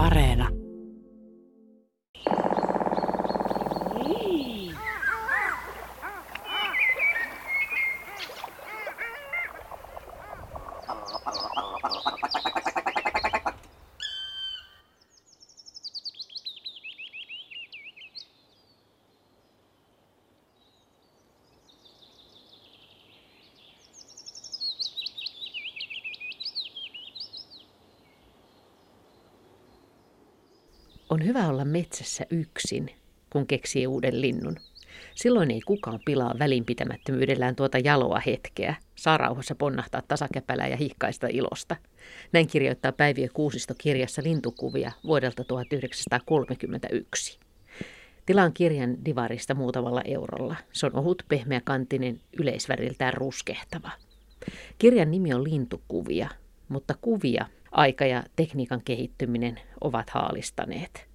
Areena. On hyvä olla metsässä yksin, kun keksii uuden linnun. Silloin ei kukaan pilaa välinpitämättömyydellään tuota jaloa hetkeä, saa rauhassa ponnahtaa tasakäpälää ja hihkaista ilosta. Näin kirjoittaa Päiviö Kuusisto kirjassa lintukuvia vuodelta 1931. Tilaan kirjan divarista muutamalla eurolla. Se on ohut, pehmeä kantinen, yleisväriltään ruskehtava. Kirjan nimi on Lintukuvia, mutta kuvia aika ja tekniikan kehittyminen ovat haalistaneet.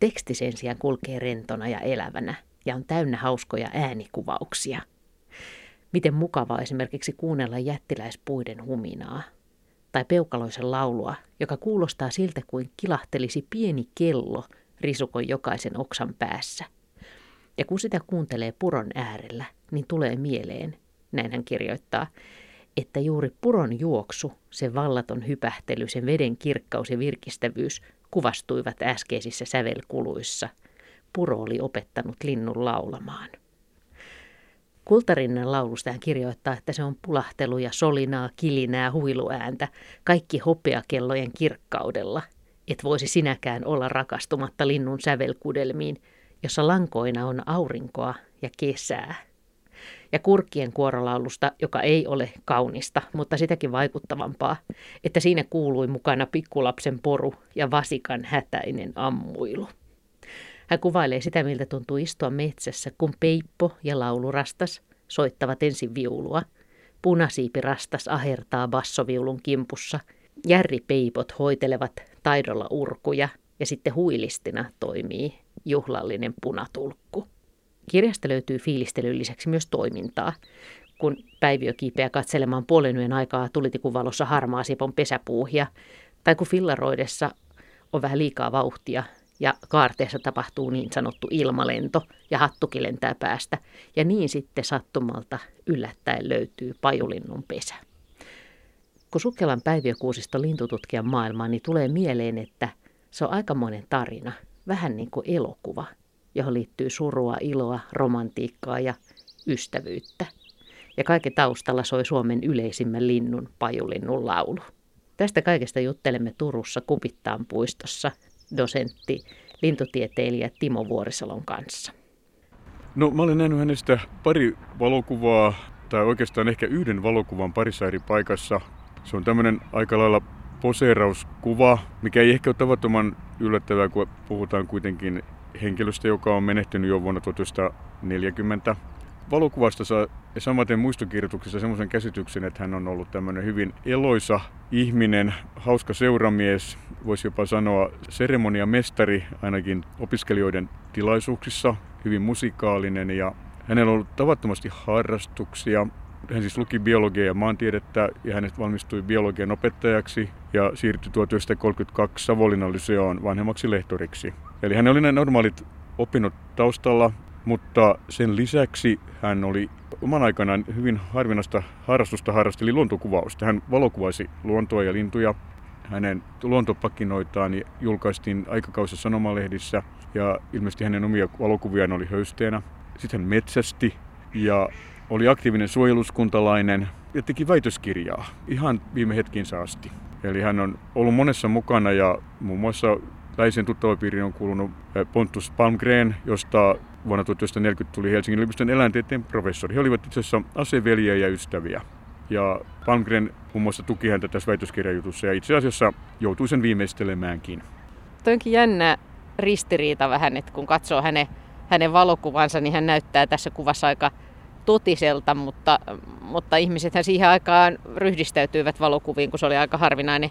Teksti sen sijaan kulkee rentona ja elävänä ja on täynnä hauskoja äänikuvauksia. Miten mukavaa esimerkiksi kuunnella jättiläispuiden huminaa tai peukaloisen laulua, joka kuulostaa siltä kuin kilahtelisi pieni kello risukon jokaisen oksan päässä. Ja kun sitä kuuntelee puron äärellä, niin tulee mieleen, näin hän kirjoittaa, että juuri puron juoksu, se vallaton hypähtely, sen veden kirkkaus ja virkistävyys kuvastuivat äskeisissä sävelkuluissa. Puro oli opettanut linnun laulamaan. Kultarinnan laulusta hän kirjoittaa, että se on pulahteluja, solinaa, kilinää, huiluääntä, kaikki hopeakellojen kirkkaudella. Et voisi sinäkään olla rakastumatta linnun sävelkudelmiin, jossa lankoina on aurinkoa ja kesää ja kurkkien kuorolaulusta, joka ei ole kaunista, mutta sitäkin vaikuttavampaa, että siinä kuului mukana pikkulapsen poru ja vasikan hätäinen ammuilu. Hän kuvailee sitä, miltä tuntuu istua metsässä, kun peippo ja laulurastas soittavat ensin viulua. Punasiipirastas ahertaa bassoviulun kimpussa. Järripeipot hoitelevat taidolla urkuja ja sitten huilistina toimii juhlallinen punatulkku. Kirjasta löytyy fiilistelyn lisäksi myös toimintaa. Kun Päiviö kiipeää katselemaan puolen yön aikaa tulitikun valossa harmaa sipon pesäpuuhia, tai kun fillaroidessa on vähän liikaa vauhtia ja kaarteessa tapahtuu niin sanottu ilmalento ja hattukin lentää päästä, ja niin sitten sattumalta yllättäen löytyy pajulinnun pesä. Kun Sukkelan päiviökuusisto lintututkijan maailmaan, niin tulee mieleen, että se on aikamoinen tarina, vähän niin kuin elokuva – johon liittyy surua, iloa, romantiikkaa ja ystävyyttä. Ja kaiken taustalla soi Suomen yleisimmän linnun, pajulinnun laulu. Tästä kaikesta juttelemme Turussa Kupittaan puistossa dosentti, lintutieteilijä Timo Vuorisalon kanssa. No mä olen nähnyt hänestä pari valokuvaa, tai oikeastaan ehkä yhden valokuvan parissa eri paikassa. Se on tämmöinen aika lailla poseerauskuva, mikä ei ehkä ole tavattoman yllättävää, kun puhutaan kuitenkin henkilöstä, joka on menehtynyt jo vuonna 1940. Valokuvasta saa samaten muistokirjoituksissa semmoisen käsityksen, että hän on ollut tämmöinen hyvin eloisa ihminen, hauska seuramies, voisi jopa sanoa seremoniamestari ainakin opiskelijoiden tilaisuuksissa, hyvin musikaalinen ja hänellä on ollut tavattomasti harrastuksia. Hän siis luki biologiaa ja maantiedettä ja hänestä valmistui biologian opettajaksi ja siirtyi 1932 Savonlinnan lyseoon vanhemmaksi lehtoriksi. Eli hän oli ne normaalit opinnot taustalla, mutta sen lisäksi hän oli oman aikanaan hyvin harvinaista harrastusta harrasteli luontokuvausta. Hän valokuvaisi luontoa ja lintuja. Hänen luontopakinoitaan julkaistiin aikakausissa sanomalehdissä ja ilmeisesti hänen omia valokuviaan oli höysteenä. Sitten hän metsästi ja oli aktiivinen suojeluskuntalainen ja teki väitöskirjaa ihan viime hetkiin asti. Eli hän on ollut monessa mukana ja muun muassa Läisen tuttavapiiriin on kuulunut Pontus Palmgren, josta vuonna 1940 tuli Helsingin yliopiston eläintieteen professori. He olivat itse asiassa aseveljiä ja ystäviä. Ja Palmgren muun muassa tuki häntä tässä väitöskirjajutussa ja itse asiassa joutui sen viimeistelemäänkin. Toi onkin jännä ristiriita vähän, että kun katsoo hänen, hänen valokuvansa, niin hän näyttää tässä kuvassa aika totiselta, mutta, mutta ihmisethän siihen aikaan ryhdistäytyivät valokuviin, kun se oli aika harvinainen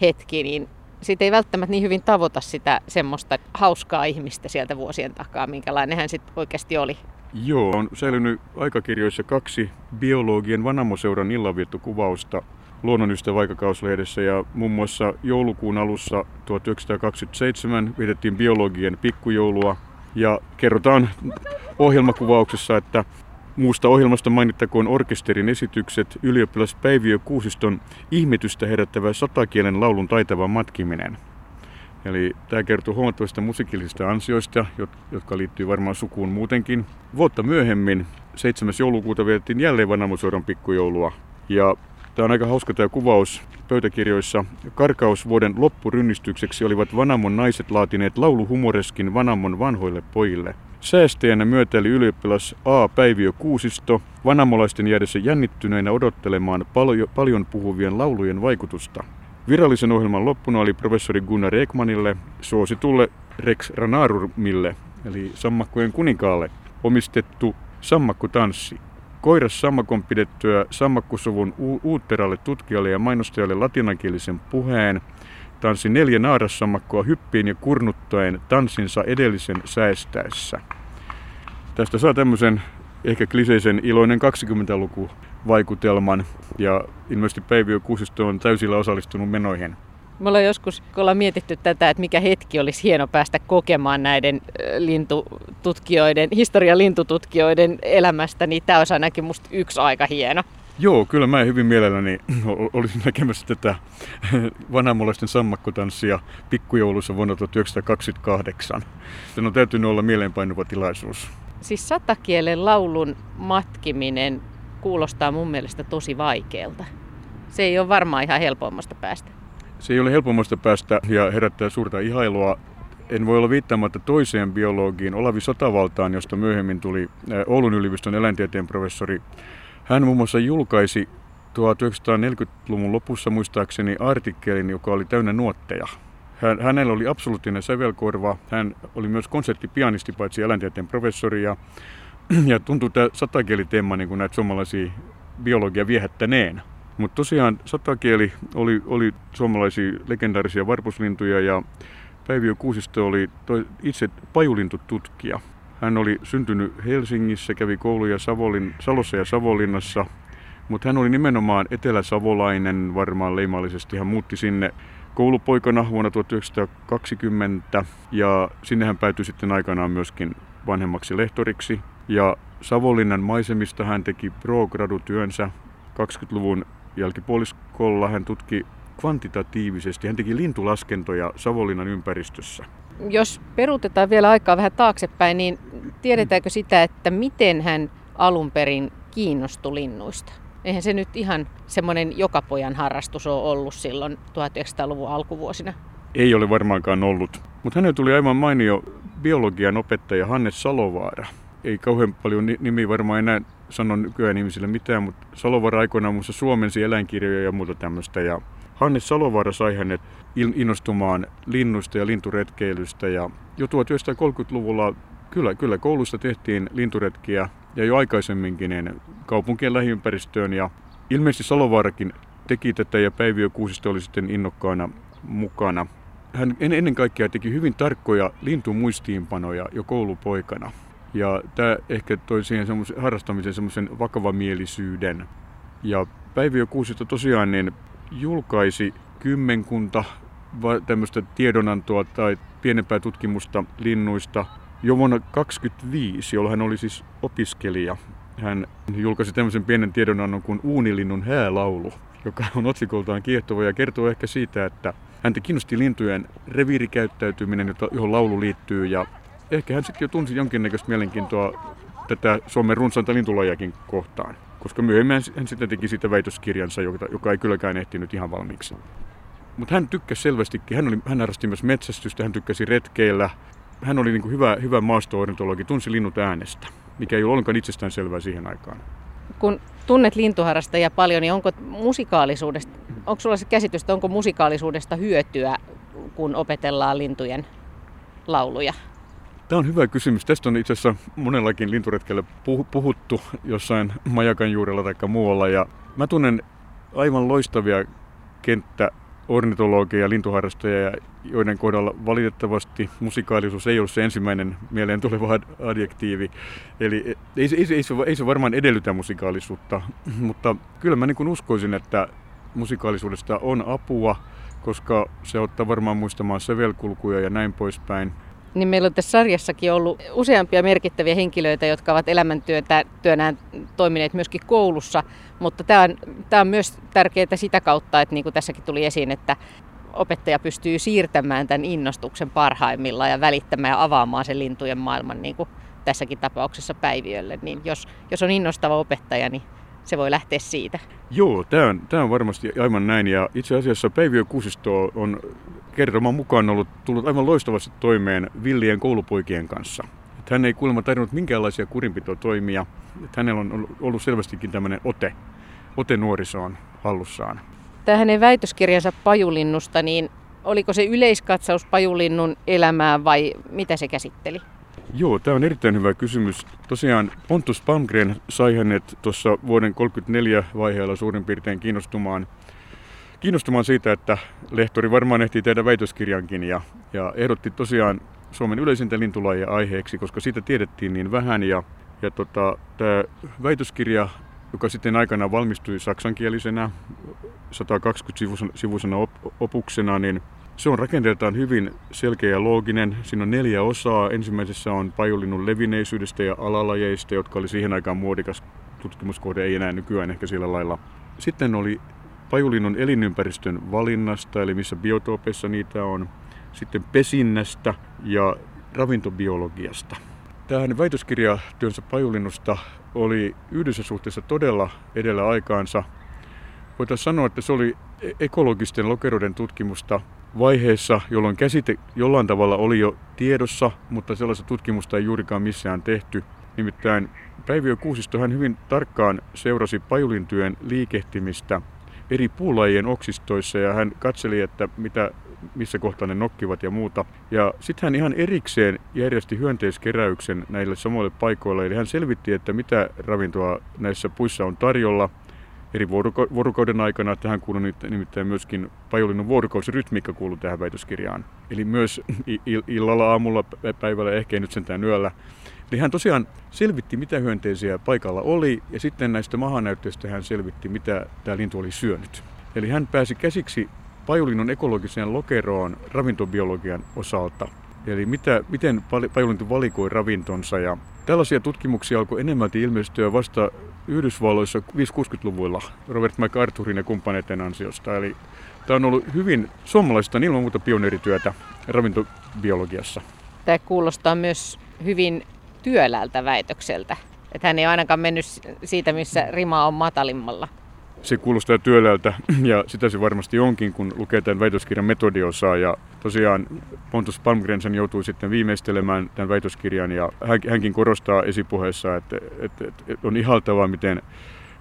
hetki, niin siitä ei välttämättä niin hyvin tavoita sitä semmoista hauskaa ihmistä sieltä vuosien takaa, minkälainen hän sitten oikeasti oli. Joo, on säilynyt aikakirjoissa kaksi biologien Vanamoseuran illanviettokuvausta luonnonystävä aikakauslehdessä ja muun muassa joulukuun alussa 1927 vietettiin biologien pikkujoulua ja kerrotaan ohjelmakuvauksessa, että Muusta ohjelmasta mainittakoon orkesterin esitykset, ylioppilas Päiviö Kuusiston ihmetystä herättävä satakielen laulun taitava matkiminen. Eli tämä kertoo huomattavista musiikillisista ansioista, jotka liittyy varmaan sukuun muutenkin. Vuotta myöhemmin, 7. joulukuuta vietettiin jälleen Vanamosoidon pikkujoulua. Ja tämä on aika hauska tämä kuvaus pöytäkirjoissa. Karkausvuoden loppurynnistykseksi olivat Vanamon naiset laatineet lauluhumoreskin Vanamon vanhoille pojille. Säästäjänä myötäili ylioppilas A. Päiviö Kuusisto, vanamolaisten jäädessä jännittyneinä odottelemaan paljon, paljon puhuvien laulujen vaikutusta. Virallisen ohjelman loppuna oli professori Gunnar Ekmanille, suositulle Rex Ranarumille, eli sammakkojen kuninkaalle, omistettu sammakkutanssi. Koiras sammakon pidettyä sammakkusuvun u- uutteralle tutkijalle ja mainostajalle latinankielisen puheen, tanssi neljä naarassammakkoa hyppiin ja kurnuttaen tanssinsa edellisen säästäessä. Tästä saa tämmöisen ehkä kliseisen iloinen 20-luku vaikutelman ja ilmeisesti Päiviö Kuusisto on täysillä osallistunut menoihin. Me ollaan joskus, kun ollaan mietitty tätä, että mikä hetki olisi hieno päästä kokemaan näiden lintututkijoiden, historian lintututkijoiden elämästä, niin tämä olisi ainakin musta yksi aika hieno. Joo, kyllä mä hyvin mielelläni olisin näkemässä tätä vanhamolaisten sammakkotanssia pikkujoulussa vuonna 1928. Se on täytynyt olla mieleenpainuva tilaisuus. Siis satakielen laulun matkiminen kuulostaa mun mielestä tosi vaikealta. Se ei ole varmaan ihan helpommasta päästä. Se ei ole helpommasta päästä ja herättää suurta ihailua. En voi olla viittaamatta toiseen biologiin, Olavi Sotavaltaan, josta myöhemmin tuli Oulun yliopiston eläintieteen professori. Hän muun muassa julkaisi 1940-luvun lopussa muistaakseni artikkelin, joka oli täynnä nuotteja. Hän, hänellä oli absoluuttinen sävelkorva. Hän oli myös konserttipianisti, paitsi eläintieteen professori. Ja, ja tuntuu tämä satakieliteema niin kuin näitä suomalaisia biologia viehättäneen. Mutta tosiaan satakieli oli, oli suomalaisia legendaarisia varpuslintuja ja Päiviö Kuusisto oli toi itse pajulintututkija. Hän oli syntynyt Helsingissä, kävi kouluja Savolin, Salossa ja Savonlinnassa, mutta hän oli nimenomaan eteläsavolainen varmaan leimallisesti. Hän muutti sinne koulupoikana vuonna 1920 ja sinne hän päätyi sitten aikanaan myöskin vanhemmaksi lehtoriksi. Ja Savonlinnan maisemista hän teki pro-gradutyönsä 20-luvun jälkipuoliskolla. Hän tutki kvantitatiivisesti. Hän teki lintulaskentoja Savonlinnan ympäristössä. Jos peruutetaan vielä aikaa vähän taaksepäin, niin tiedetäänkö sitä, että miten hän alun perin kiinnostui linnuista? Eihän se nyt ihan semmoinen jokapojan harrastus ole ollut silloin 1900-luvun alkuvuosina. Ei ole varmaankaan ollut. Mutta hänelle tuli aivan mainio biologian opettaja Hannes Salovaara. Ei kauhean paljon nimi varmaan enää sano nykyään ihmisille mitään, mutta Salovaara aikoinaan muussa suomensi eläinkirjoja ja muuta tämmöistä. Ja Hannes Salovaara sai hänet innostumaan linnuista ja linturetkeilystä. Ja jo 1930-luvulla kyllä, kyllä koulussa tehtiin linturetkiä ja jo aikaisemminkin niin kaupunkien lähiympäristöön. Ja ilmeisesti Salovaarakin teki tätä ja Päiviö Kuusisto oli sitten innokkaana mukana. Hän ennen kaikkea teki hyvin tarkkoja lintumuistiinpanoja jo koulupoikana. Ja tämä ehkä toi siihen harrastamisen semmoisen vakavamielisyyden. Ja Päiviö Kuusisto tosiaan niin julkaisi kymmenkunta tämmöistä tiedonantoa tai pienempää tutkimusta linnuista jo vuonna 1925, jolloin hän oli siis opiskelija. Hän julkaisi tämmöisen pienen tiedonannon kuin Uunilinnun häälaulu, joka on otsikoltaan kiehtova ja kertoo ehkä siitä, että häntä kiinnosti lintujen reviirikäyttäytyminen, johon laulu liittyy ja ehkä hän sitten jo tunsi jonkinnäköistä mielenkiintoa tätä Suomen runsainta lintulajakin kohtaan koska myöhemmin hän sitten teki siitä väitöskirjansa, joka, joka ei kylläkään ehtinyt ihan valmiiksi. Mutta hän tykkäsi selvästikin, hän, oli, hän harrasti myös metsästystä, hän tykkäsi retkeillä. Hän oli niin kuin hyvä, hyvä maasto-ornitologi, tunsi linnut äänestä, mikä ei ollut ollenkaan itsestään selvää siihen aikaan. Kun tunnet lintuharrastajia paljon, niin onko musikaalisuudesta, onko sulla se käsitys, että onko musikaalisuudesta hyötyä, kun opetellaan lintujen lauluja? Tämä on hyvä kysymys. Tästä on itse asiassa monellakin linturetkellä puhuttu jossain majakan juurella tai muualla. Ja mä tunnen aivan loistavia kenttä ornitologeja ja lintuharrastajia, joiden kohdalla valitettavasti musikaalisuus ei ole se ensimmäinen mieleen tuleva adjektiivi. Eli ei, ei, ei, ei, se, ei se varmaan edellytä musikaalisuutta, mutta kyllä mä niin uskoisin, että musikaalisuudesta on apua, koska se ottaa varmaan muistamaan sävelkulkuja ja näin poispäin. Niin meillä on tässä sarjassakin ollut useampia merkittäviä henkilöitä, jotka ovat elämäntyönään toimineet myöskin koulussa, mutta tämä on, tämä on myös tärkeää sitä kautta, että niin kuin tässäkin tuli esiin, että opettaja pystyy siirtämään tämän innostuksen parhaimmillaan ja välittämään ja avaamaan sen lintujen maailman, niin kuin tässäkin tapauksessa Päiviölle. Niin jos, jos on innostava opettaja, niin se voi lähteä siitä. Joo, tämä on, tämä on varmasti aivan näin. Ja itse asiassa Päiviö Kuusisto on kertoman mukaan ollut tullut aivan loistavasti toimeen villien koulupoikien kanssa. Että hän ei kuulemma tarvinnut minkäänlaisia kurinpitotoimia. Että hänellä on ollut selvästikin tämmöinen ote, ote nuorisoon hallussaan. Tämä hänen väitöskirjansa pajulinnusta, niin oliko se yleiskatsaus pajulinnun elämää vai mitä se käsitteli? Joo, tämä on erittäin hyvä kysymys. Tosiaan Pontus Palmgren sai hänet tuossa vuoden 1934 vaiheella suurin piirtein kiinnostumaan, kiinnostumaan siitä, että lehtori varmaan ehtii tehdä väitöskirjankin ja, ja ehdotti tosiaan Suomen yleisintä lintulajia aiheeksi, koska siitä tiedettiin niin vähän. Ja, ja tota, tämä väitöskirja, joka sitten aikanaan valmistui saksankielisenä 120-sivuisena op- opuksena, niin se on rakenteeltaan hyvin selkeä ja looginen. Siinä on neljä osaa. Ensimmäisessä on pajulinnun levinneisyydestä ja alalajeista, jotka oli siihen aikaan muodikas tutkimuskohde, ei enää nykyään ehkä sillä lailla. Sitten oli pajulinnun elinympäristön valinnasta, eli missä biotoopeissa niitä on. Sitten pesinnästä ja ravintobiologiasta. Tähän väitöskirjatyönsä pajulinnusta oli yhdessä suhteessa todella edellä aikaansa. Voitaisiin sanoa, että se oli e- ekologisten lokeroiden tutkimusta vaiheessa, jolloin käsite jollain tavalla oli jo tiedossa, mutta sellaista tutkimusta ei juurikaan missään tehty. Nimittäin Päiviö Kuusisto hän hyvin tarkkaan seurasi pajulintyön liikehtimistä eri puulajien oksistoissa ja hän katseli, että mitä, missä kohtaa ne nokkivat ja muuta. Ja sitten hän ihan erikseen järjesti hyönteiskeräyksen näille samoille paikoille. Eli hän selvitti, että mitä ravintoa näissä puissa on tarjolla – eri vuorokauden aikana. Tähän kuuluu nimittäin myöskin pajulinnon vuorokausirytmiikka kuuluu tähän väitöskirjaan. Eli myös illalla, aamulla, päivällä, ehkä ei nyt sentään yöllä. Eli hän tosiaan selvitti, mitä hyönteisiä paikalla oli, ja sitten näistä mahanäytteistä hän selvitti, mitä tämä lintu oli syönyt. Eli hän pääsi käsiksi pajulinnon ekologiseen lokeroon ravintobiologian osalta. Eli mitä, miten pajulintu valikoi ravintonsa. Ja tällaisia tutkimuksia alkoi enemmälti ilmestyä vasta Yhdysvalloissa 5-60-luvulla Robert MacArthurin ja kumppaneiden ansiosta. Eli tämä on ollut hyvin suomalaista ilman muuta pioneerityötä ravintobiologiassa. Tämä kuulostaa myös hyvin työläältä väitökseltä. Että hän ei ainakaan mennyt siitä, missä rima on matalimmalla se kuulostaa työläältä ja sitä se varmasti onkin, kun lukee tämän väitöskirjan metodiosaa. Ja tosiaan Pontus Palmgrensen joutui sitten viimeistelemään tämän väitöskirjan ja hänkin korostaa esipuheessa, että, että, että on ihaltavaa, miten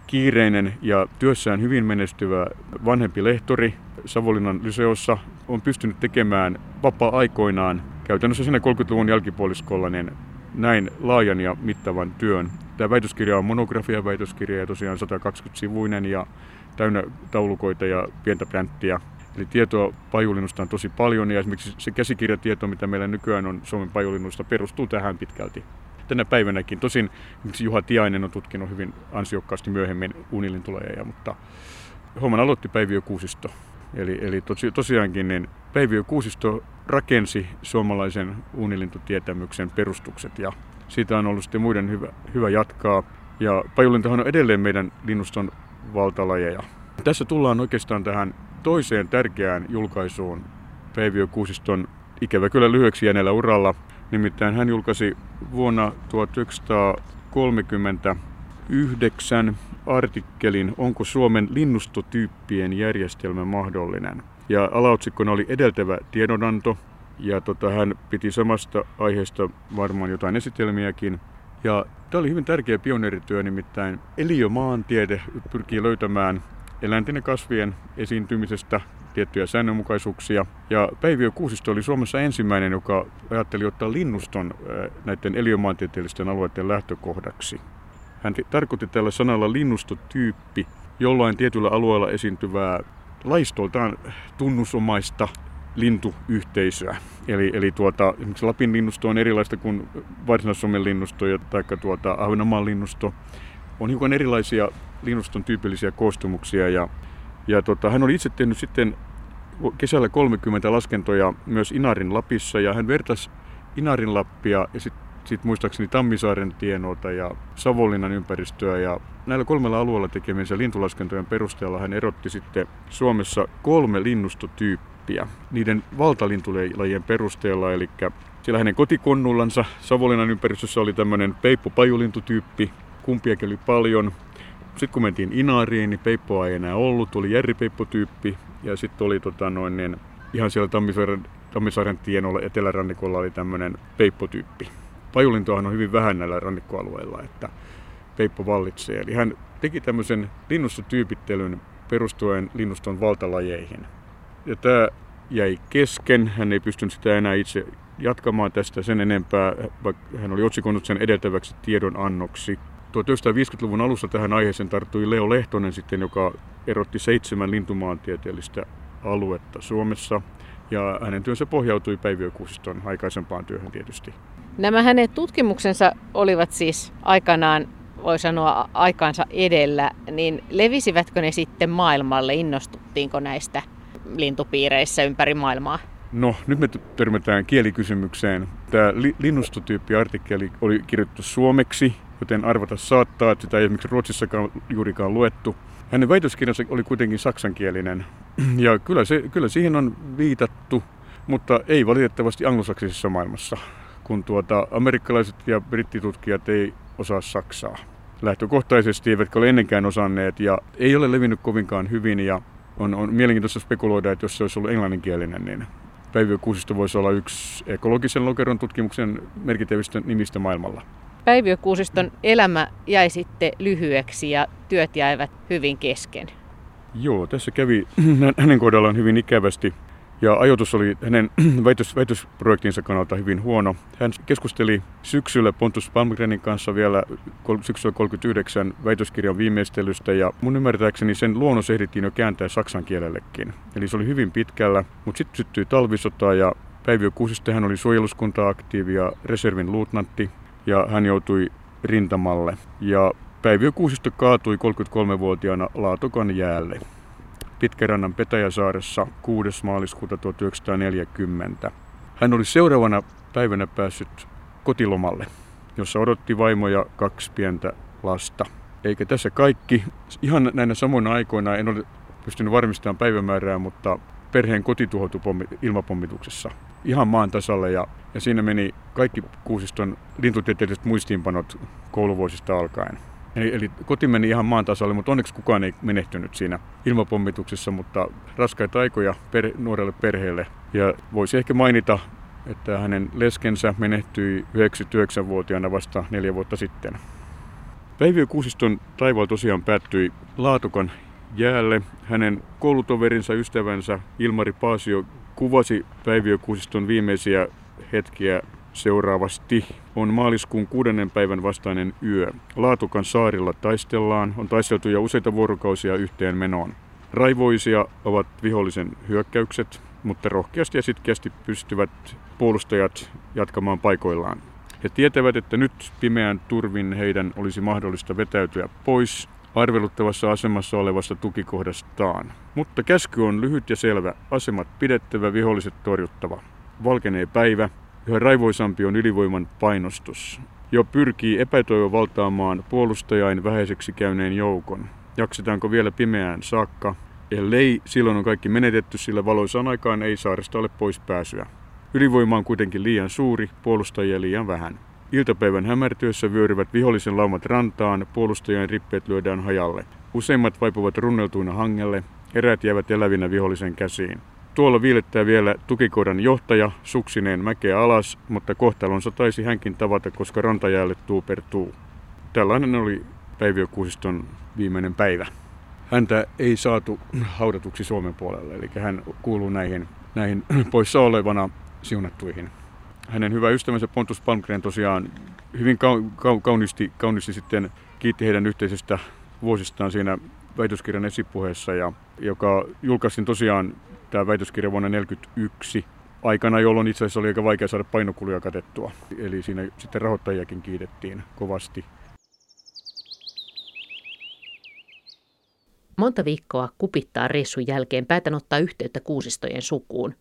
kiireinen ja työssään hyvin menestyvä vanhempi lehtori Savonlinnan lyseossa on pystynyt tekemään vapaa-aikoinaan käytännössä siinä 30-luvun jälkipuoliskolla niin näin laajan ja mittavan työn. Tämä väitöskirja on monografia-väitöskirja ja tosiaan 120-sivuinen ja täynnä taulukoita ja pientä pränttiä. Eli tietoa pajulinnusta on tosi paljon ja esimerkiksi se käsikirjatieto, mitä meillä nykyään on Suomen pajulinnusta, perustuu tähän pitkälti. Tänä päivänäkin. Tosin esimerkiksi Juha Tiainen on tutkinut hyvin ansiokkaasti myöhemmin unilintuleja, mutta homman aloitti Päiviö Kuusisto. Eli, eli tosi, tosiaankin niin Päiviö Kuusisto rakensi suomalaisen unilintutietämyksen perustukset ja siitä on ollut sitten muiden hyvä, hyvä jatkaa. Ja pajulintahan on edelleen meidän linnuston valtalajeja. Tässä tullaan oikeastaan tähän toiseen tärkeään julkaisuun Päiviö Kuusiston ikävä kyllä lyhyeksi jääneellä uralla. Nimittäin hän julkaisi vuonna 1939 artikkelin Onko Suomen linnustotyyppien järjestelmä mahdollinen? Ja alaotsikkona oli edeltävä tiedonanto, ja tota, hän piti samasta aiheesta varmaan jotain esitelmiäkin. Ja tämä oli hyvin tärkeä pioneerityö, nimittäin eliömaantiede pyrkii löytämään eläinten ja kasvien esiintymisestä tiettyjä säännönmukaisuuksia. Ja Päiviö Kuusisto oli Suomessa ensimmäinen, joka ajatteli ottaa linnuston näiden eliömaantieteellisten alueiden lähtökohdaksi. Hän tarkoitti tällä sanalla linnustotyyppi jollain tietyllä alueella esiintyvää laistoltaan tunnusomaista lintuyhteisöä. Eli, eli tuota, esimerkiksi Lapin linnusto on erilaista kuin Varsinais-Suomen linnusto tai tuota, Ahvenanmaan linnusto. On hiukan erilaisia linnuston tyypillisiä koostumuksia ja Ja tota, hän oli itse tehnyt sitten kesällä 30 laskentoja myös Inarin Lapissa ja hän vertasi Inarin Lappia ja sitten sit muistaakseni Tammisaaren tienoota ja Savonlinnan ympäristöä ja näillä kolmella alueella tekemiensä lintulaskentojen perusteella hän erotti sitten Suomessa kolme linnustotyyppiä niiden valtalintulajien perusteella, eli siellä hänen kotikonnullansa Savonlinnan ympäristössä oli tämmöinen peippo-pajulintutyyppi, kumpiakin oli paljon. Sitten kun mentiin Inariin, niin peippoa ei enää ollut, tuli järripeippotyyppi ja sitten oli tota noin, niin ihan siellä Tammisaaren, Tammisaaren tienolla etelärannikolla oli tämmöinen peippotyyppi. Pajulintoahan on hyvin vähän näillä rannikkoalueilla, että peippo vallitsee. Eli hän teki tämmöisen linnustotyypittelyn perustuen linnuston valtalajeihin. Ja tämä jäi kesken, hän ei pystynyt sitä enää itse jatkamaan tästä sen enempää, vaikka hän oli otsikoinut sen edeltäväksi tiedonannoksi. 1950-luvun alussa tähän aiheeseen tarttui Leo Lehtonen sitten, joka erotti seitsemän lintumaantieteellistä aluetta Suomessa. Ja hänen työnsä pohjautui Päiviö Kuusiston aikaisempaan työhön tietysti. Nämä hänen tutkimuksensa olivat siis aikanaan, voi sanoa aikaansa edellä, niin levisivätkö ne sitten maailmalle? Innostuttiinko näistä lintupiireissä ympäri maailmaa? No, nyt me törmätään kielikysymykseen. Tämä linnustotyyppi-artikkeli oli kirjoitettu suomeksi, joten arvata saattaa, että sitä ei esimerkiksi Ruotsissakaan juurikaan luettu. Hänen väitöskirjansa oli kuitenkin saksankielinen, ja kyllä, se, kyllä siihen on viitattu, mutta ei valitettavasti anglosaksisessa maailmassa, kun tuota, amerikkalaiset ja brittitutkijat ei osaa saksaa lähtökohtaisesti, eivätkä ole ennenkään osanneet, ja ei ole levinnyt kovinkaan hyvin, ja on, on mielenkiintoista spekuloida, että jos se olisi ollut englanninkielinen, niin Päiviö Kuusisto voisi olla yksi ekologisen lokeron tutkimuksen merkittävistä nimistä maailmalla. Päiviö Kuusiston elämä jäi sitten lyhyeksi ja työt jäivät hyvin kesken. Joo, tässä kävi hänen kohdallaan hyvin ikävästi. Ja ajoitus oli hänen väitös, väitösprojektinsa kannalta hyvin huono. Hän keskusteli syksyllä Pontus Palmgrenin kanssa vielä syksyllä 39 väitöskirjan viimeistelystä ja mun ymmärtääkseni sen luonnos ehdittiin jo kääntää saksan kielellekin. Eli se oli hyvin pitkällä, mutta sitten syttyi talvisota ja Päiviö Kuusista hän oli suojeluskunta-aktiivi ja reservin luutnantti ja hän joutui rintamalle. Ja Päiviö Kuusisto kaatui 33-vuotiaana Laatokan jäälle. Pitkärannan Petäjäsaaressa 6. maaliskuuta 1940. Hän oli seuraavana päivänä päässyt kotilomalle, jossa odotti vaimo ja kaksi pientä lasta. Eikä tässä kaikki. Ihan näinä samoina aikoina en ole pystynyt varmistamaan päivämäärää, mutta perheen koti tuhoutui ilmapommituksessa ihan maan tasalle ja, ja siinä meni kaikki Kuusiston lintutieteelliset muistiinpanot kouluvuosista alkaen. Eli, eli koti meni ihan maan tasalle, mutta onneksi kukaan ei menehtynyt siinä ilmapommituksessa, mutta raskaita aikoja per, nuorelle perheelle. Ja voisi ehkä mainita, että hänen leskensä menehtyi 99-vuotiaana vasta neljä vuotta sitten. Päiviö Kuusiston taivaalla tosiaan päättyi Laatokan jäälle. Hänen koulutoverinsa, ystävänsä Ilmari Paasio kuvasi Päiviö Kuusiston viimeisiä hetkiä seuraavasti. On maaliskuun kuudennen päivän vastainen yö. Laatukan saarilla taistellaan, on taisteltu jo useita vuorokausia yhteen menoon. Raivoisia ovat vihollisen hyökkäykset, mutta rohkeasti ja sitkeästi pystyvät puolustajat jatkamaan paikoillaan. He tietävät, että nyt pimeän turvin heidän olisi mahdollista vetäytyä pois arveluttavassa asemassa olevasta tukikohdastaan. Mutta käsky on lyhyt ja selvä. Asemat pidettävä, viholliset torjuttava. Valkenee päivä, Yhä raivoisampi on ylivoiman painostus. Jo pyrkii epätoivo valtaamaan puolustajain vähäiseksi käyneen joukon. Jaksetaanko vielä pimeään saakka? Ellei, silloin on kaikki menetetty, sillä valoisaan aikaan ei saaresta ole pois pääsyä. Ylivoima on kuitenkin liian suuri, puolustajia liian vähän. Iltapäivän hämärtyessä vyöryvät vihollisen laumat rantaan, puolustajien rippeet lyödään hajalle. Useimmat vaipuvat runneltuina hangelle, eräät jäävät elävinä vihollisen käsiin. Tuolla viilettää vielä tukikoiran johtaja suksineen mäkeä alas, mutta kohtalonsa taisi hänkin tavata, koska rantajäälle tuu per tuu. Tällainen oli Päiviö Kuusiston viimeinen päivä. Häntä ei saatu haudatuksi Suomen puolelle, eli hän kuuluu näihin, näihin poissa olevana siunattuihin. Hänen hyvä ystävänsä Pontus Palmgren tosiaan hyvin kauniisti, kauniisti sitten kiitti heidän yhteisestä vuosistaan siinä väitöskirjan esipuheessa, ja, joka julkaistiin tosiaan tämä väitöskirja vuonna 1941 aikana, jolloin itse asiassa oli aika vaikea saada painokuluja katettua. Eli siinä sitten rahoittajiakin kiitettiin kovasti. Monta viikkoa kupittaa reissun jälkeen päätän ottaa yhteyttä kuusistojen sukuun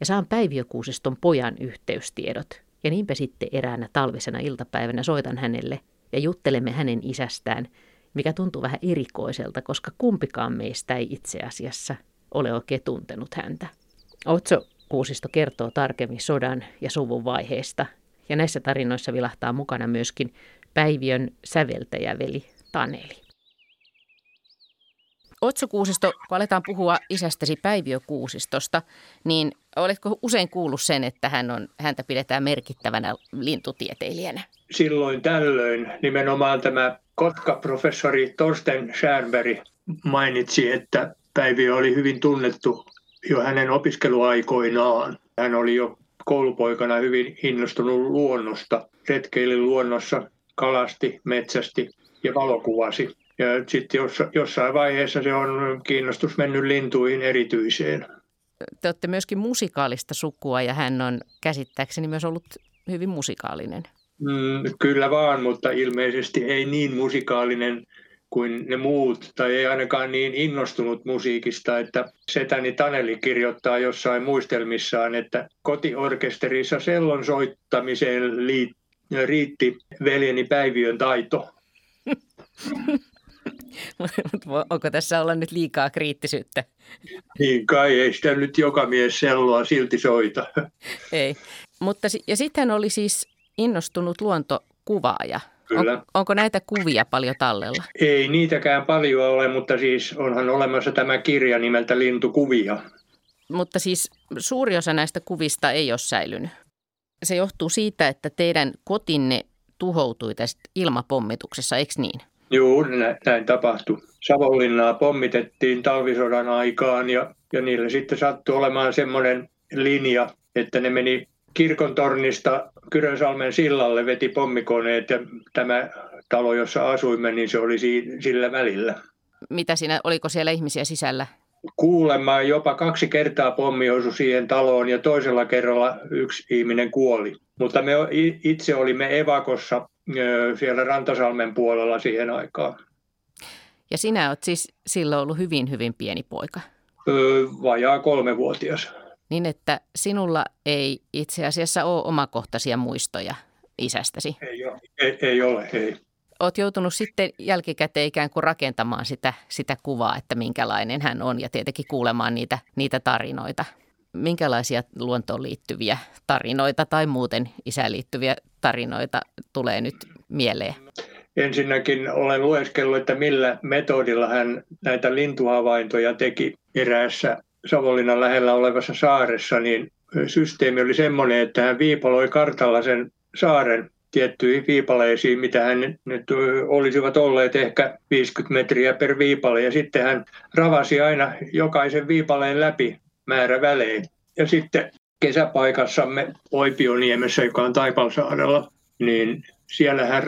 ja saan Päiviökuusiston pojan yhteystiedot. Ja niinpä sitten eräänä talvisena iltapäivänä soitan hänelle ja juttelemme hänen isästään, mikä tuntuu vähän erikoiselta, koska kumpikaan meistä ei itse asiassa ole oikein tuntenut häntä. Otso Kuusisto kertoo tarkemmin sodan ja suvun vaiheesta, ja näissä tarinoissa vilahtaa mukana myöskin Päiviön säveltäjäveli Taneli. Otso Kuusisto, kun aletaan puhua isästäsi Päiviö Kuusistosta, niin oletko usein kuullut sen, että hän on, häntä pidetään merkittävänä lintutieteilijänä? Silloin tällöin nimenomaan tämä Kotka-professori Torsten Schärberg mainitsi, että Päiviö oli hyvin tunnettu jo hänen opiskeluaikoinaan. Hän oli jo koulupoikana hyvin innostunut luonnosta, retkeili luonnossa, kalasti, metsästi ja valokuvasi. Ja sitten jossain vaiheessa se on kiinnostus mennyt lintuihin erityiseen. Te olette myöskin musikaalista sukua ja hän on käsittääkseni myös ollut hyvin musikaalinen. Mm, kyllä vaan, mutta ilmeisesti ei niin musikaalinen kuin ne muut, tai ei ainakaan niin innostunut musiikista, että Setäni Taneli kirjoittaa jossain muistelmissaan, että kotiorkesterissa sellon soittamiseen riitti veljeni Päiviön taito. Onko tässä olla nyt liikaa kriittisyyttä? Niin kai, ei sitä nyt joka mies selloa silti soita. Ei, mutta ja sitten oli siis innostunut luontokuvaaja. Kyllä. On, onko näitä kuvia paljon tallella? Ei niitäkään paljon ole, mutta siis onhan olemassa tämä kirja nimeltä Lintukuvia. Mutta siis suuri osa näistä kuvista ei ole säilynyt. Se johtuu siitä, että teidän kotinne tuhoutui tästä ilmapommituksessa, eikö niin? Joo, näin tapahtui. Savonlinnaa pommitettiin talvisodan aikaan ja, ja niillä sitten sattui olemaan semmoinen linja, että ne meni kirkon tornista Kyrönsalmen sillalle, veti pommikoneet ja tämä talo, jossa asuimme, niin se oli sillä välillä. Mitä siinä, oliko siellä ihmisiä sisällä? Kuulemma jopa kaksi kertaa pommi osui siihen taloon ja toisella kerralla yksi ihminen kuoli. Mutta me itse olimme evakossa siellä Rantasalmen puolella siihen aikaan. Ja sinä olet siis silloin ollut hyvin, hyvin pieni poika? Öö, vajaa kolmevuotias. Niin, että sinulla ei itse asiassa ole omakohtaisia muistoja isästäsi? Ei ole, ei, ei ole, ei. Olet joutunut sitten jälkikäteen ikään kuin rakentamaan sitä, sitä kuvaa, että minkälainen hän on ja tietenkin kuulemaan niitä, niitä tarinoita minkälaisia luontoon liittyviä tarinoita tai muuten isään liittyviä tarinoita tulee nyt mieleen? Ensinnäkin olen lueskellut, että millä metodilla hän näitä lintuhavaintoja teki eräässä Savonlinnan lähellä olevassa saaressa, niin systeemi oli semmoinen, että hän viipaloi kartalla sen saaren tiettyihin viipaleisiin, mitä hän nyt olisivat olleet ehkä 50 metriä per viipale. Ja sitten hän ravasi aina jokaisen viipaleen läpi määrä välein. Ja sitten kesäpaikassamme Oipioniemessä, joka on Taipalsaarella, niin siellä hän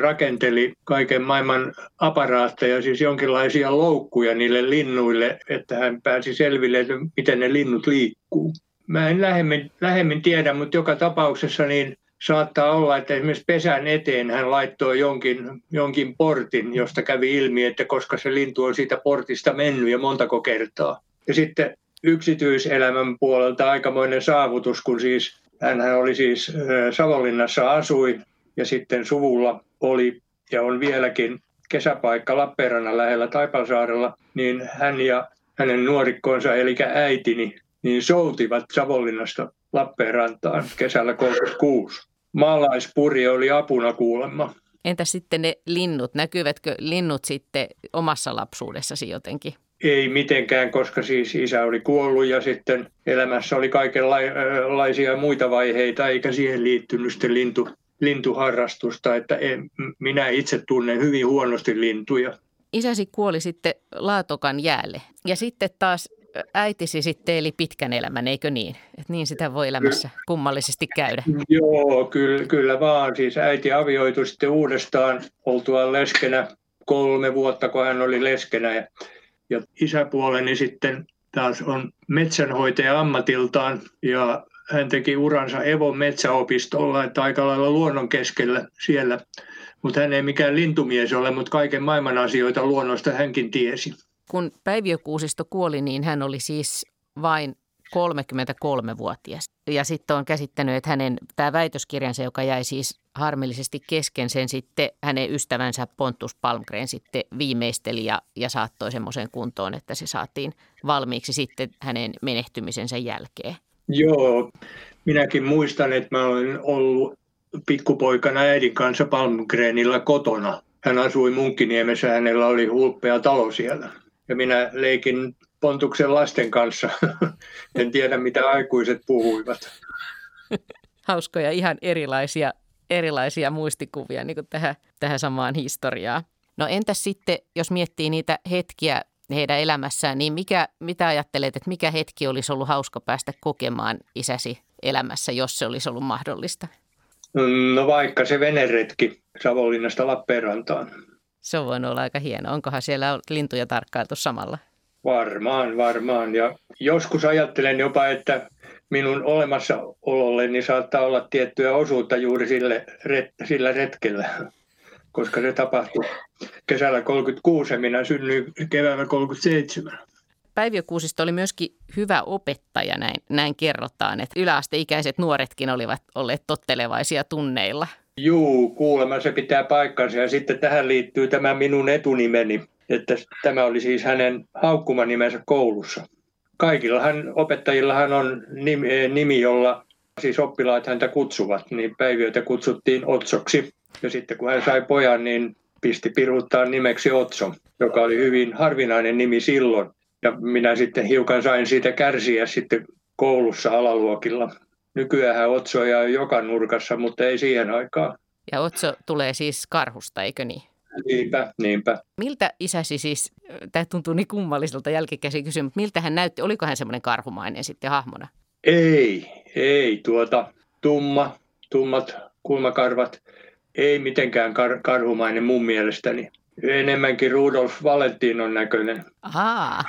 rakenteli kaiken maailman aparaatteja, siis jonkinlaisia loukkuja niille linnuille, että hän pääsi selville, että miten ne linnut liikkuu. Mä en lähemmin, lähemmin tiedä, mutta joka tapauksessa niin saattaa olla, että esimerkiksi pesän eteen hän laittoi jonkin, jonkin portin, josta kävi ilmi, että koska se lintu on siitä portista mennyt ja montako kertaa. Ja sitten yksityiselämän puolelta aikamoinen saavutus, kun siis hän oli siis Savonlinnassa asui ja sitten suvulla oli ja on vieläkin kesäpaikka Lappeenrannan lähellä Taipalsaarella, niin hän ja hänen nuorikkoonsa, eli äitini, niin soutivat Savonlinnasta Lappeenrantaan kesällä 36. Maalaispuri oli apuna kuulemma. Entä sitten ne linnut? Näkyvätkö linnut sitten omassa lapsuudessasi jotenkin? Ei mitenkään, koska siis isä oli kuollut ja sitten elämässä oli kaikenlaisia muita vaiheita, eikä siihen liittynyt sitten lintu, lintuharrastusta, että en, minä itse tunnen hyvin huonosti lintuja. Isäsi kuoli sitten Laatokan jäälle ja sitten taas äitisi sitten eli pitkän elämän, eikö niin? Et niin sitä voi elämässä kummallisesti käydä. Joo, kyllä, kyllä vaan. Siis äiti avioitui sitten uudestaan oltua leskenä kolme vuotta, kun hän oli leskenä. Ja ja isäpuoleni sitten taas on metsänhoitaja ammatiltaan ja hän teki uransa Evon metsäopistolla, että aika lailla luonnon keskellä siellä. Mutta hän ei mikään lintumies ole, mutta kaiken maailman asioita luonnosta hänkin tiesi. Kun Päiviö Kuusisto kuoli, niin hän oli siis vain 33-vuotias. Ja sitten on käsittänyt, että hänen tämä väitöskirjansa, joka jäi siis harmillisesti kesken, sen sitten hänen ystävänsä Pontus Palmgren sitten viimeisteli ja, ja saattoi semmoisen kuntoon, että se saatiin valmiiksi sitten hänen menehtymisensä jälkeen. Joo, minäkin muistan, että mä olen ollut pikkupoikana äidin kanssa Palmgrenilla kotona. Hän asui Munkkiniemessä, hänellä oli hulppea talo siellä. Ja minä leikin Pontuksen lasten kanssa. en tiedä, mitä aikuiset puhuivat. Hauskoja, ihan erilaisia, erilaisia muistikuvia niin tähän, tähän samaan historiaan. No entäs sitten, jos miettii niitä hetkiä heidän elämässään, niin mikä, mitä ajattelet, että mikä hetki olisi ollut hauska päästä kokemaan isäsi elämässä, jos se olisi ollut mahdollista? No vaikka se veneretki Savonlinnasta Lappeenrantaan. Se on voinut olla aika hieno. Onkohan siellä lintuja tarkkailtu samalla? Varmaan, varmaan. Ja joskus ajattelen jopa, että minun olemassaololleni saattaa olla tiettyä osuutta juuri sille, sillä retkellä, koska se tapahtui kesällä 36 ja minä synnyin keväällä 37. Päiviö Kuusisto oli myöskin hyvä opettaja, näin, näin kerrotaan, että yläasteikäiset nuoretkin olivat olleet tottelevaisia tunneilla. Juu, kuulemma se pitää paikkansa ja sitten tähän liittyy tämä minun etunimeni, että tämä oli siis hänen haukkumanimensä koulussa. Kaikillahan opettajillahan on nimi, nimi, jolla siis oppilaat häntä kutsuvat, niin päiviöitä kutsuttiin Otsoksi. Ja sitten kun hän sai pojan, niin pisti piruuttaa nimeksi Otso, joka oli hyvin harvinainen nimi silloin. Ja minä sitten hiukan sain siitä kärsiä sitten koulussa alaluokilla. Nykyään Otsoja on joka nurkassa, mutta ei siihen aikaan. Ja Otso tulee siis karhusta, eikö niin? Niinpä, niinpä. Miltä isäsi siis, tämä tuntuu niin kummalliselta jälkikäsin kysyä, mutta miltä hän näytti, oliko hän semmoinen karhumainen sitten hahmona? Ei, ei tuota, tumma, tummat kulmakarvat, ei mitenkään kar- karhumainen mun mielestäni. Enemmänkin Rudolf Valentinon näköinen. Ahaa.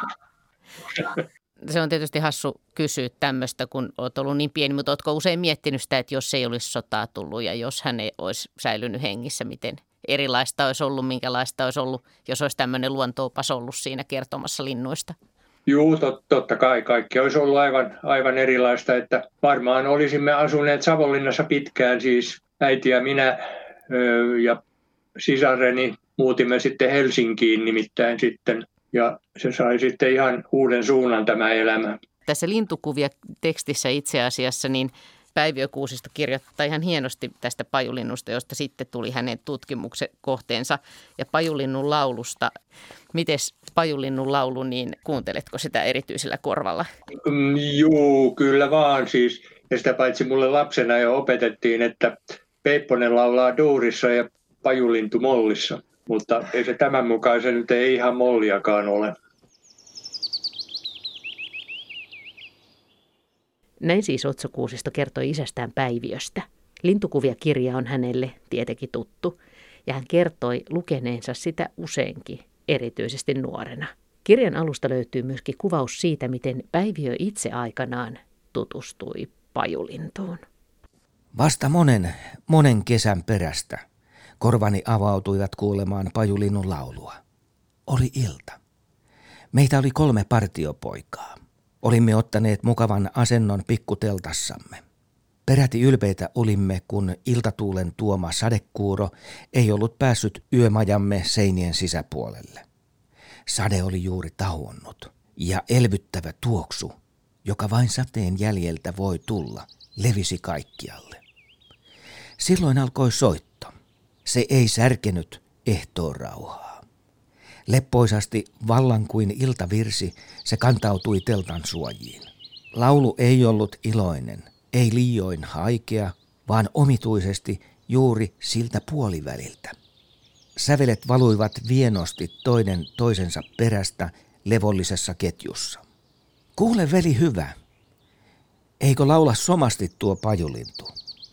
Se on tietysti hassu kysyä tämmöistä, kun olet ollut niin pieni, mutta oletko usein miettinyt sitä, että jos ei olisi sotaa tullut ja jos hän ei olisi säilynyt hengissä, miten erilaista olisi ollut, minkälaista olisi ollut, jos olisi tämmöinen luontoopas ollut siinä kertomassa linnuista? Joo, tot, totta kai. Kaikki olisi ollut aivan, aivan erilaista, että varmaan olisimme asuneet Savonlinnassa pitkään, siis äiti ja minä ja sisareni muutimme sitten Helsinkiin nimittäin sitten ja se sai sitten ihan uuden suunnan tämä elämä. Tässä lintukuvia tekstissä itse asiassa, niin Päiviö Kuusisto kirjoittaa ihan hienosti tästä pajulinnusta, josta sitten tuli hänen tutkimuksen kohteensa ja pajulinnun laulusta. Mites pajulinnun laulu, niin kuunteletko sitä erityisellä korvalla? Mm, Joo, kyllä vaan siis. Ja sitä paitsi mulle lapsena jo opetettiin, että Peipponen laulaa duurissa ja pajulintu mollissa. Mutta ei se tämän mukaan se nyt ei ihan molliakaan ole. Näin siis Otsokuusisto kertoi isästään Päiviöstä. Lintukuvia kirja on hänelle tietenkin tuttu, ja hän kertoi lukeneensa sitä useinkin, erityisesti nuorena. Kirjan alusta löytyy myöskin kuvaus siitä, miten Päiviö itse aikanaan tutustui pajulintuun. Vasta monen, monen kesän perästä korvani avautuivat kuulemaan pajulinnun laulua. Oli ilta. Meitä oli kolme partiopoikaa. Olimme ottaneet mukavan asennon pikkuteltassamme. Peräti ylpeitä olimme, kun iltatuulen tuoma sadekuuro ei ollut päässyt yömajamme seinien sisäpuolelle. Sade oli juuri tauonnut, ja elvyttävä tuoksu, joka vain sateen jäljeltä voi tulla, levisi kaikkialle. Silloin alkoi soitto. Se ei särkenyt ehtoon rauhaa. Leppoisasti vallan kuin iltavirsi se kantautui teltan suojiin. Laulu ei ollut iloinen, ei liioin haikea, vaan omituisesti juuri siltä puoliväliltä. Sävelet valuivat vienosti toinen toisensa perästä levollisessa ketjussa. Kuule veli hyvä, eikö laula somasti tuo pajulintu,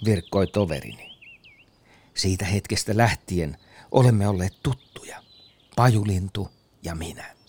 virkkoi toverini. Siitä hetkestä lähtien olemme olleet tuttuja pajulintu ja minä.